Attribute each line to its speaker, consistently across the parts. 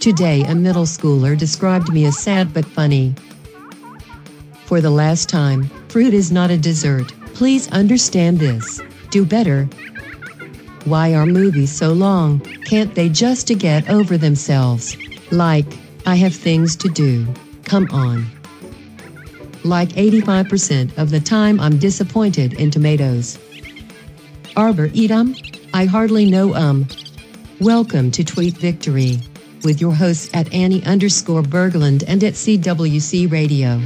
Speaker 1: Today, a middle schooler described me as sad but funny. For the last time, fruit is not a dessert. Please understand this. Do better. Why are movies so long? Can't they just to get over themselves? Like, I have things to do. Come on. Like 85% of the time, I'm disappointed in tomatoes. Arbor eat 'em? I hardly know um. Welcome to Tweet Victory with your hosts at Annie underscore Berglund and at CWC Radio.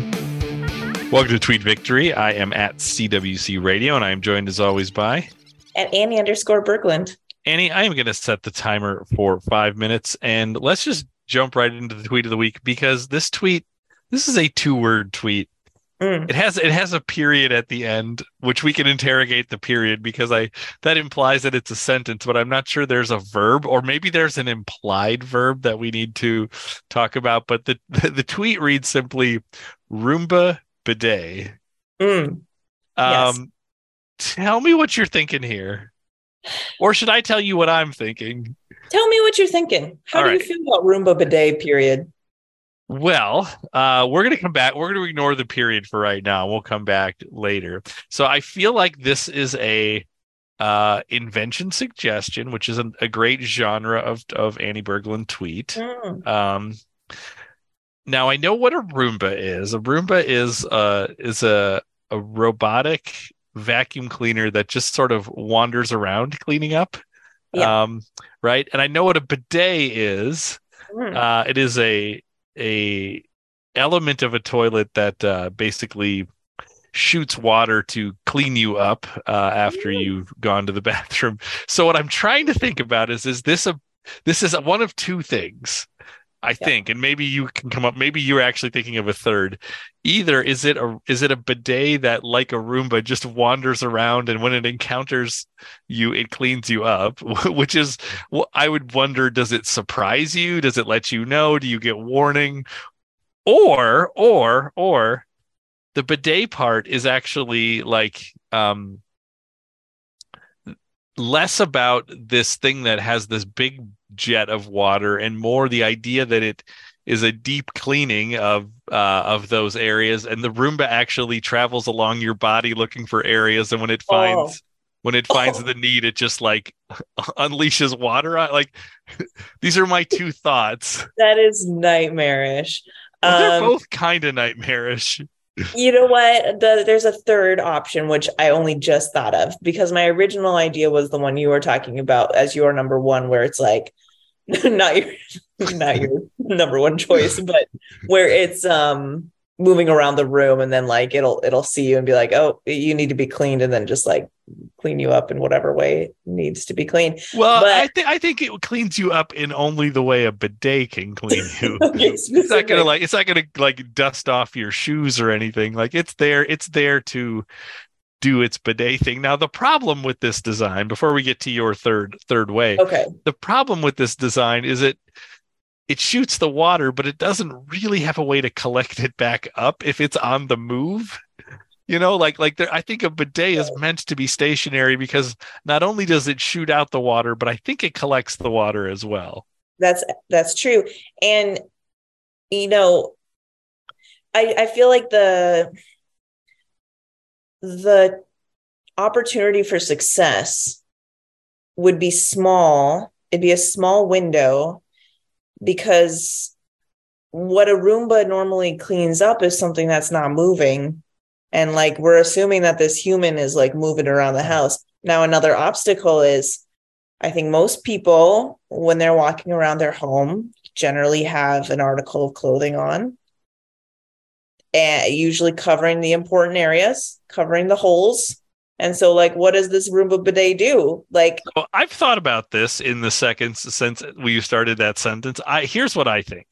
Speaker 2: Welcome to Tweet Victory. I am at CWC Radio and I am joined as always by
Speaker 3: at Annie underscore Berglund.
Speaker 2: Annie, I am going to set the timer for five minutes and let's just jump right into the tweet of the week because this tweet, this is a two word tweet. Mm. It has it has a period at the end, which we can interrogate the period because I that implies that it's a sentence, but I'm not sure there's a verb or maybe there's an implied verb that we need to talk about. But the the, tweet reads simply Roomba bidet.
Speaker 3: Mm.
Speaker 2: Um, yes. tell me what you're thinking here, or should I tell you what I'm thinking?
Speaker 3: Tell me what you're thinking. How All do right. you feel about Roomba bidet? Period.
Speaker 2: Well, uh, we're going to come back. We're going to ignore the period for right now. We'll come back later. So I feel like this is a uh, invention suggestion, which is a, a, great genre of of Annie Berglund tweet. Mm. Um, now I know what a Roomba is. A Roomba is uh is a a robotic vacuum cleaner that just sort of wanders around cleaning up. Yeah. Um, right. And I know what a bidet is. Mm. Uh, it is a a element of a toilet that uh, basically shoots water to clean you up uh, after you've gone to the bathroom. So what I'm trying to think about is is this a this is one of two things. I yeah. think, and maybe you can come up. Maybe you're actually thinking of a third. Either is it a is it a bidet that, like a Roomba, just wanders around, and when it encounters you, it cleans you up. Which is, I would wonder: does it surprise you? Does it let you know? Do you get warning? Or, or, or, the bidet part is actually like um less about this thing that has this big jet of water and more the idea that it is a deep cleaning of uh, of those areas and the roomba actually travels along your body looking for areas and when it finds oh. when it finds oh. the need it just like unleashes water on like these are my two thoughts
Speaker 3: that is nightmarish
Speaker 2: well, they're um, both kind of nightmarish
Speaker 3: you know what? The, there's a third option, which I only just thought of because my original idea was the one you were talking about as your number one, where it's like not your not your number one choice, but where it's um moving around the room and then like it'll it'll see you and be like, oh, you need to be cleaned, and then just like clean you up in whatever way needs to be cleaned.
Speaker 2: Well, but, I think I think it cleans you up in only the way a bidet can clean you. okay, it's not gonna like it's not gonna like dust off your shoes or anything. Like it's there, it's there to do its bidet thing. Now the problem with this design, before we get to your third third way,
Speaker 3: okay.
Speaker 2: The problem with this design is it it shoots the water, but it doesn't really have a way to collect it back up if it's on the move you know like like there, i think a bidet is meant to be stationary because not only does it shoot out the water but i think it collects the water as well
Speaker 3: that's that's true and you know i i feel like the the opportunity for success would be small. It'd be a small window because what a roomba normally cleans up is something that's not moving. And like we're assuming that this human is like moving around the house. Now another obstacle is i think most people when they're walking around their home generally have an article of clothing on and usually covering the important areas covering the holes. And so like what does this roomba bidet do? Like
Speaker 2: well, i've thought about this in the seconds since we started that sentence. I here's what i think.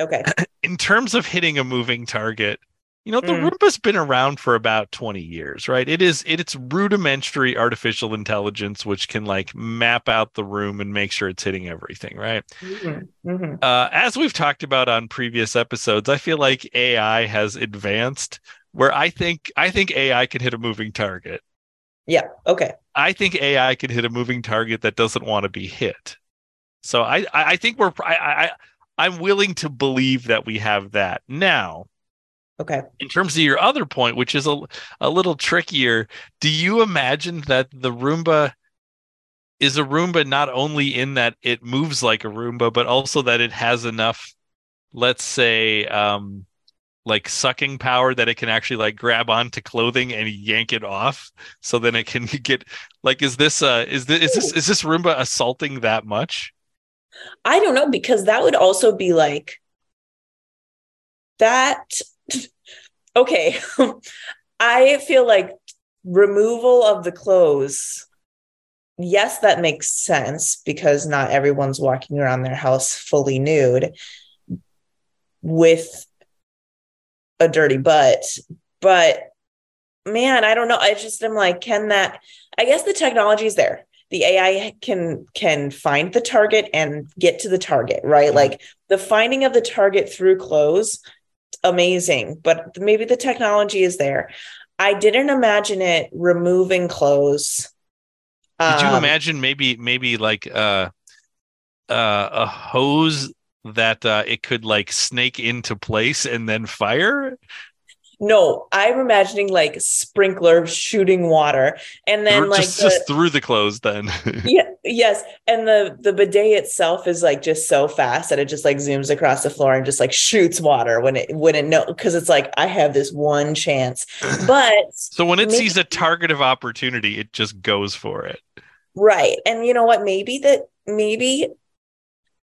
Speaker 3: Okay.
Speaker 2: In terms of hitting a moving target you know, the mm. Roomba's been around for about 20 years, right? It is it, it's rudimentary artificial intelligence which can like map out the room and make sure it's hitting everything, right? Mm-hmm. Mm-hmm. Uh, as we've talked about on previous episodes, I feel like AI has advanced where I think I think AI can hit a moving target.
Speaker 3: Yeah. Okay.
Speaker 2: I think AI can hit a moving target that doesn't want to be hit. So I I I think we're I I I'm willing to believe that we have that now.
Speaker 3: Okay.
Speaker 2: In terms of your other point, which is a a little trickier, do you imagine that the Roomba is a Roomba not only in that it moves like a Roomba, but also that it has enough, let's say, um, like sucking power that it can actually like grab onto clothing and yank it off, so then it can get like is this uh is this is this is this Roomba assaulting that much?
Speaker 3: I don't know because that would also be like that. Okay. I feel like removal of the clothes. Yes, that makes sense because not everyone's walking around their house fully nude with a dirty butt. But man, I don't know. I just am like, can that? I guess the technology is there the AI can can find the target and get to the target, right? Like the finding of the target through clothes, amazing. But maybe the technology is there. I didn't imagine it removing clothes.
Speaker 2: Did you
Speaker 3: Um,
Speaker 2: imagine maybe maybe like uh uh a hose that uh it could like snake into place and then fire?
Speaker 3: No, I'm imagining like sprinkler shooting water, and then like
Speaker 2: just
Speaker 3: the-
Speaker 2: just through the clothes then.
Speaker 3: yeah, yes, and the the bidet itself is like just so fast that it just like zooms across the floor and just like shoots water when it when it know because it's like I have this one chance, but
Speaker 2: so when it
Speaker 3: Maybe-
Speaker 2: sees a target of opportunity, it just goes for it.
Speaker 3: right, and you know what? Maybe that maybe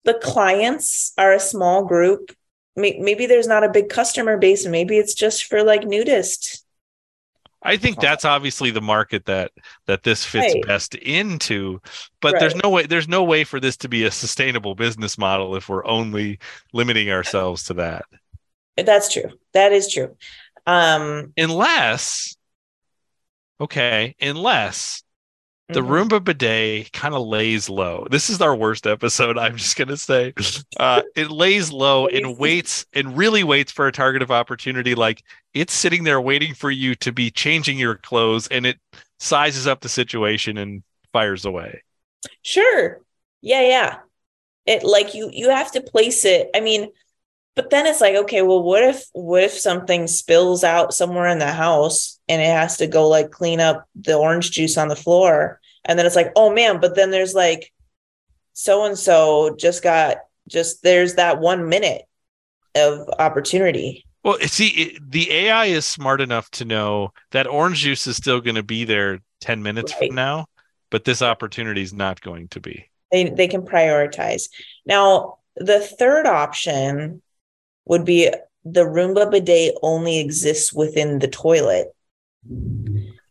Speaker 3: the clients are a small group. May- Maybe there's not a big customer base, and maybe it's just for like nudists.
Speaker 2: I think that's obviously the market that that this fits
Speaker 3: Right.
Speaker 2: best into, but there's no way there's no way for this to be a sustainable business model if we're only limiting ourselves to that.
Speaker 3: That's true. That is true. Um,
Speaker 2: Unless okay, unless the
Speaker 3: mhm.
Speaker 2: Roomba bidet kind of lays low. This is our worst episode. I'm just gonna say, uh, it lays low and waits and really waits for a target of opportunity. Like it's sitting there waiting for you to be changing your clothes, and it sizes up the situation and fires away.
Speaker 3: Sure. Yeah, yeah. It like you you have to place it. I mean, but then it's like, okay, well, what if what if something spills out somewhere in the house and it has to go like clean up the orange juice on the floor? And then it's like, oh man, but then there's like so and so just got just there's that one minute of opportunity.
Speaker 2: Well, see, it, the AI is smart enough to know that orange juice is still going to be there 10 minutes
Speaker 3: Right.
Speaker 2: from now, but this opportunity is not going to be.
Speaker 3: They they can prioritize. Now, the third option would be the Roomba bidet only exists within the toilet.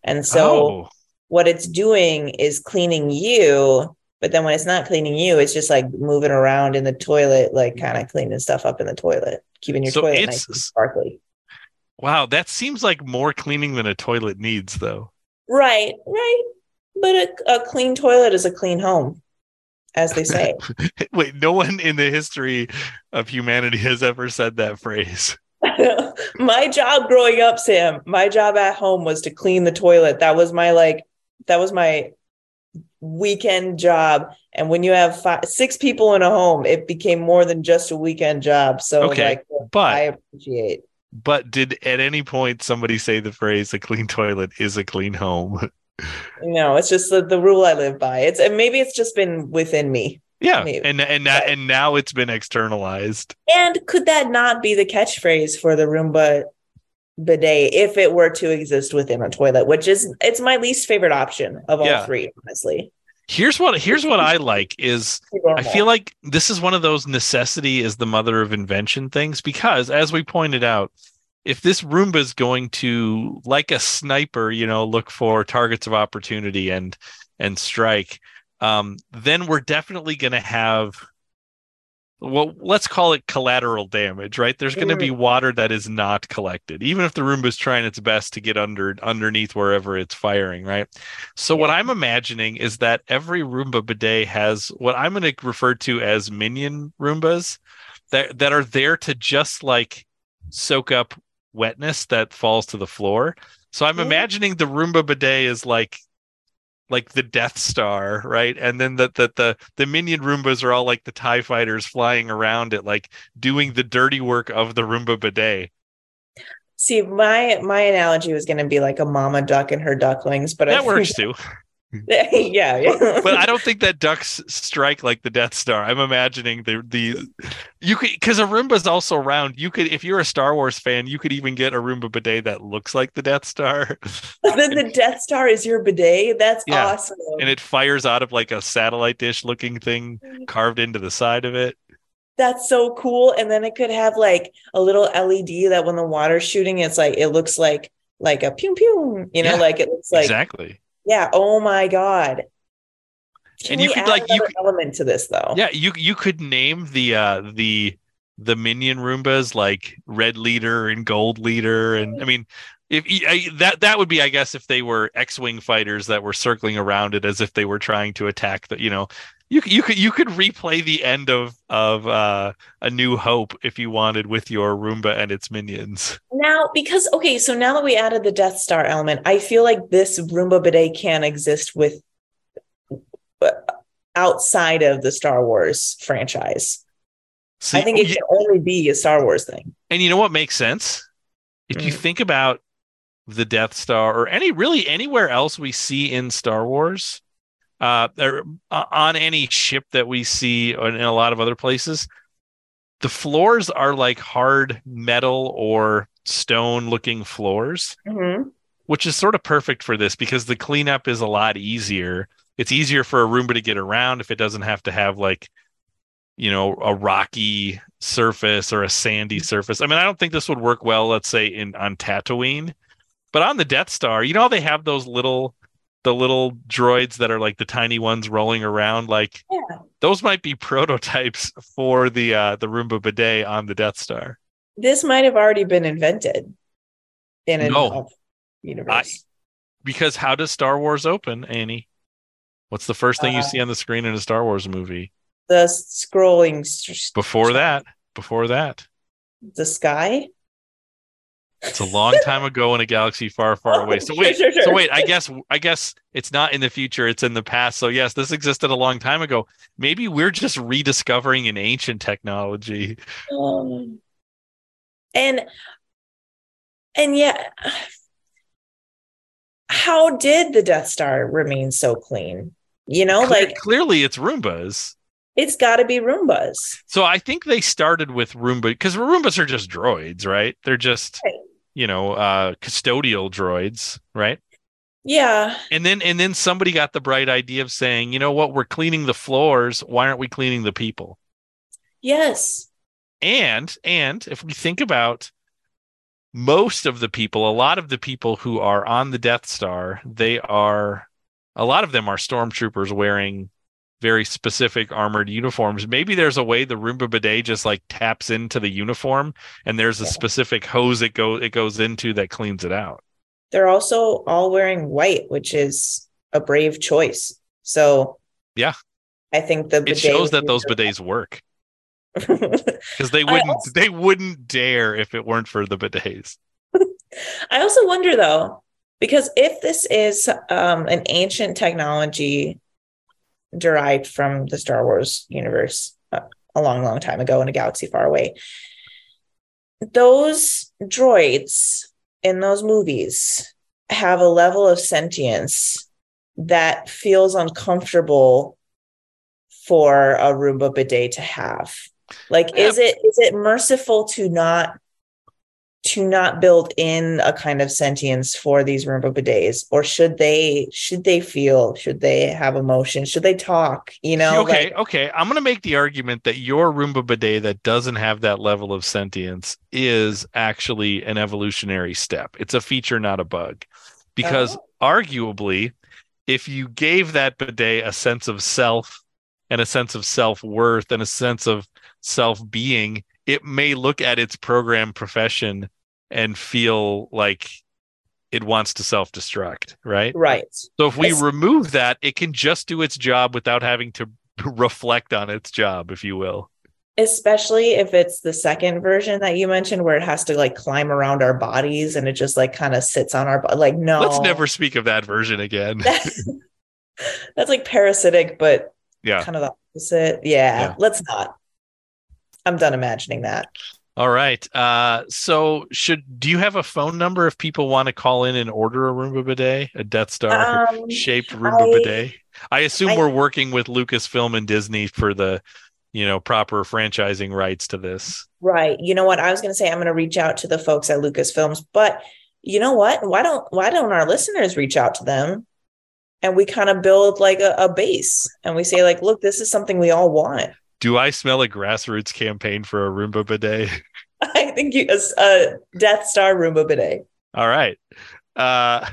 Speaker 3: And so
Speaker 2: oh,
Speaker 3: what it's doing is cleaning you, but then when it's not cleaning you, it's just like moving around in the toilet, like kind of cleaning stuff up in the toilet, keeping your
Speaker 2: So
Speaker 3: toilet nice and sparkly.
Speaker 2: wow. That seems like more cleaning than a toilet needs, though.
Speaker 3: Right, right. But a, a clean toilet is a clean home, as they say.
Speaker 2: Wait, no one in the history of humanity has ever said that phrase.
Speaker 3: my job growing up, Sam, my job at home was to clean the toilet. That was my like, that was my weekend job. And when you have five, six people in a home, it became more than just a weekend job. So,
Speaker 2: Okay,
Speaker 3: like, I appreciate.
Speaker 2: but did at any point somebody say the phrase "a clean toilet is a clean home"?
Speaker 3: No, it's just the, the rule I live by. It's and maybe it's just been within me.
Speaker 2: yeah,
Speaker 3: Maybe.
Speaker 2: and and now, and now it's been externalized.
Speaker 3: And could that not be the catchphrase for the Roomba bidet if it were to exist within a toilet? Which is it's my least favorite option of all
Speaker 2: Yeah.
Speaker 3: three, honestly.
Speaker 2: Here's what here's what I like is I feel like this is one of those necessity is the mother of invention things because, as we pointed out, if this Roomba is going to, like a sniper, you know, look for targets of opportunity and and strike, um, then we're definitely going to have, well, let's call it collateral damage, right? There's going to be mm. water that is not collected, even if the Roomba is trying its best to get under underneath wherever it's firing, right? So what I'm imagining is that every Roomba bidet has what I'm going to refer to as minion Roombas that that are there to just like soak up wetness that falls to the floor. So I'm
Speaker 3: Yeah.
Speaker 2: imagining the Roomba bidet is like like the Death Star, right? And then the the the, the minion Roombas are all like the TIE fighters flying around it, like doing the dirty work of the Roomba bidet.
Speaker 3: See, my my analogy was going to be like a mama duck and her ducklings, but I
Speaker 2: That
Speaker 3: think-
Speaker 2: works too.
Speaker 3: yeah, yeah.
Speaker 2: but I don't think that ducks strike like the Death Star. I'm imagining the the you could because a Roomba's also round. You could if you're a Star Wars fan, you could even get a Roomba bidet that looks like the Death Star,
Speaker 3: then the Death Star is your bidet. That's
Speaker 2: Yeah.
Speaker 3: awesome.
Speaker 2: and it fires out of like a satellite dish looking thing mm-hmm. carved into the side of it.
Speaker 3: That's so cool. And then it could have like a little LED that when the water's shooting, it's like it looks like like a pew pew. You know,
Speaker 2: Yeah,
Speaker 3: like it looks like
Speaker 2: exactly.
Speaker 3: Yeah. Oh my god. Can
Speaker 2: And you could, like, you could-
Speaker 3: element to this though.
Speaker 2: Yeah, you you could name the uh the the minion Roombas like Red Leader and Gold Leader, and I mean. If I, that that would be, I guess, if they were X-wing fighters that were circling around it as if they were trying to attack the, you know, you you could you could replay the end of of uh, a New Hope if you wanted with your Roomba and its minions.
Speaker 3: Now, because okay, so now that we added the Death Star element, I feel like this Roomba bidet can exist with uh, outside of the Star Wars franchise. I think it
Speaker 2: y-
Speaker 3: can only be a Star Wars thing.
Speaker 2: And you know what makes sense? If you
Speaker 3: Mm.
Speaker 2: think about the Death Star or any really anywhere else we see in Star Wars, uh, uh, on any ship that we see in a lot of other places, the floors are like hard metal or stone looking floors,
Speaker 3: Mhm.
Speaker 2: which is sort of perfect for this because the cleanup is a lot easier. It's easier for a Roomba to get around if it doesn't have to have like you know a rocky surface or a sandy surface. I mean, I don't think this would work well, let's say in on Tatooine, but on the Death Star, you know how they have those little the little droids that are like the tiny ones rolling around like
Speaker 3: Yeah.
Speaker 2: those might be prototypes for the uh the Roomba bidet on the Death Star.
Speaker 3: This might have already been invented in a
Speaker 2: No.
Speaker 3: universe.
Speaker 2: Because how does Star Wars open, Annie? What's the first thing you
Speaker 3: Uh,
Speaker 2: see on the screen in a Star Wars movie?
Speaker 3: the scrolling s-
Speaker 2: Before that, before that.
Speaker 3: the sky.
Speaker 2: It's a long time ago in a galaxy far, far away. So wait,
Speaker 3: sure, sure.
Speaker 2: so wait. I guess I guess it's not in the future; it's in the past. So yes, this existed a long time ago. Maybe we're just rediscovering an ancient technology.
Speaker 3: Um, and and yeah, how did the Death Star remain so clean? You know,
Speaker 2: Cle-
Speaker 3: like
Speaker 2: clearly, it's Roombas.
Speaker 3: It's got to be Roombas.
Speaker 2: So I think they started with Roomba because Roombas are just droids, right? They're just
Speaker 3: Right.
Speaker 2: you know uh, custodial droids, right?
Speaker 3: Yeah,
Speaker 2: And then and then somebody got the bright idea of saying, you know what, we're cleaning the floors. Why aren't we cleaning the people?
Speaker 3: yes,
Speaker 2: And and if we think about most of the people, a lot of the people who are on the Death Star, they are a lot of them are stormtroopers wearing very specific armored uniforms. Maybe there's a way the Roomba bidet just like taps into the uniform and there's a
Speaker 3: Yeah.
Speaker 2: specific hose it go it goes into that cleans it out.
Speaker 3: they're also all wearing white, which is a brave choice. So
Speaker 2: Yeah.
Speaker 3: I think the
Speaker 2: It shows that those bidets work because they wouldn't
Speaker 3: also-
Speaker 2: they wouldn't dare if it weren't for the bidets.
Speaker 3: I also wonder though, because if this is um, an ancient technology derived from the Star Wars universe uh, a long, long time ago in a galaxy far away, those droids in those movies have a level of sentience that feels uncomfortable for a Roomba bidet to have. Like,
Speaker 2: Yeah.
Speaker 3: is it is it merciful to not to not build in a kind of sentience for these Roomba bidets, or should they should they feel? Should they have emotion? Should they talk? You know,
Speaker 2: okay,
Speaker 3: like,
Speaker 2: okay. I'm going to make the argument that your Roomba bidet that doesn't have that level of sentience is actually an evolutionary step. It's a feature, not a bug. Because
Speaker 3: Oh.
Speaker 2: arguably, if you gave that bidet a sense of self and a sense of self worth and a sense of self being, it may look at its program profession and feel like it wants to self destruct, right?
Speaker 3: right.
Speaker 2: So if we
Speaker 3: Yes.
Speaker 2: remove that, it can just do its job without having to reflect on its job, if you will.
Speaker 3: Especially if it's the second version that you mentioned, where it has to like climb around our bodies and it just like kind of sits on our like no.
Speaker 2: Let's never speak of that version again.
Speaker 3: That's like parasitic, but
Speaker 2: Yeah.
Speaker 3: kind of the opposite. Yeah,
Speaker 2: Yeah.
Speaker 3: let's not. I'm done imagining that.
Speaker 2: All right. Uh, so should do you have a phone number if people want to call in and order a Roomba bidet, a Death Star
Speaker 3: Um,
Speaker 2: shaped Roomba
Speaker 3: I-
Speaker 2: bidet? I assume
Speaker 3: I-
Speaker 2: we're working with Lucasfilm and Disney for the, you know, proper franchising rights to this.
Speaker 3: Right. You know what? I was going to say I'm going to reach out to the folks at Lucasfilms, but you know what? Why don't why don't our listeners reach out to them and we kind of build like a, a base and we say like, look, this is something we all want.
Speaker 2: Do I smell a grassroots campaign for a Roomba bidet?
Speaker 3: I think you a, a Death Star Roomba bidet.
Speaker 2: All right. Uh,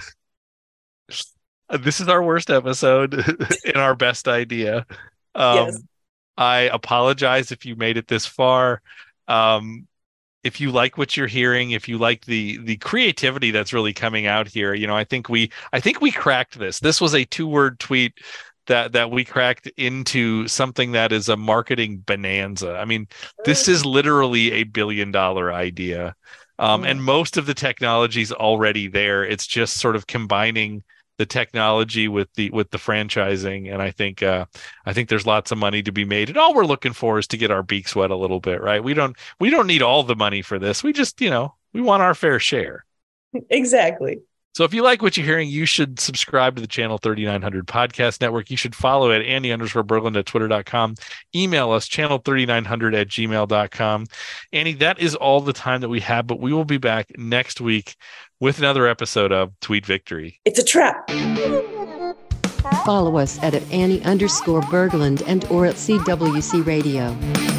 Speaker 2: this is our worst episode and our best idea. Um,
Speaker 3: Yes.
Speaker 2: I apologize if you made it this far. Um, if you like what you're hearing, if you like the the creativity that's really coming out here, you know, I think we I think we cracked this. This was a two word tweet that that we cracked into something that is a marketing bonanza. I mean, this is literally a billion dollar idea. Um, and most of the technology is already there. It's just sort of combining the technology with the with the franchising. And I think uh, I think there's lots of money to be made. And all we're looking for is to get our beaks wet a little bit, right? We don't we don't need all the money for this. We just, you know, we want our fair share.
Speaker 3: Exactly.
Speaker 2: So if you like what you're hearing, you should subscribe to the Channel 3900 Podcast Network. You should follow at Annie underscore Berglund at twitter.com. Email us, channel3900 at gmail.com. Annie, that is all the time that we have, but we will be back next week with another episode of Tweet Victory.
Speaker 3: It's a trap.
Speaker 1: Follow us at, at Annie underscore Berglund and or at CWC Radio.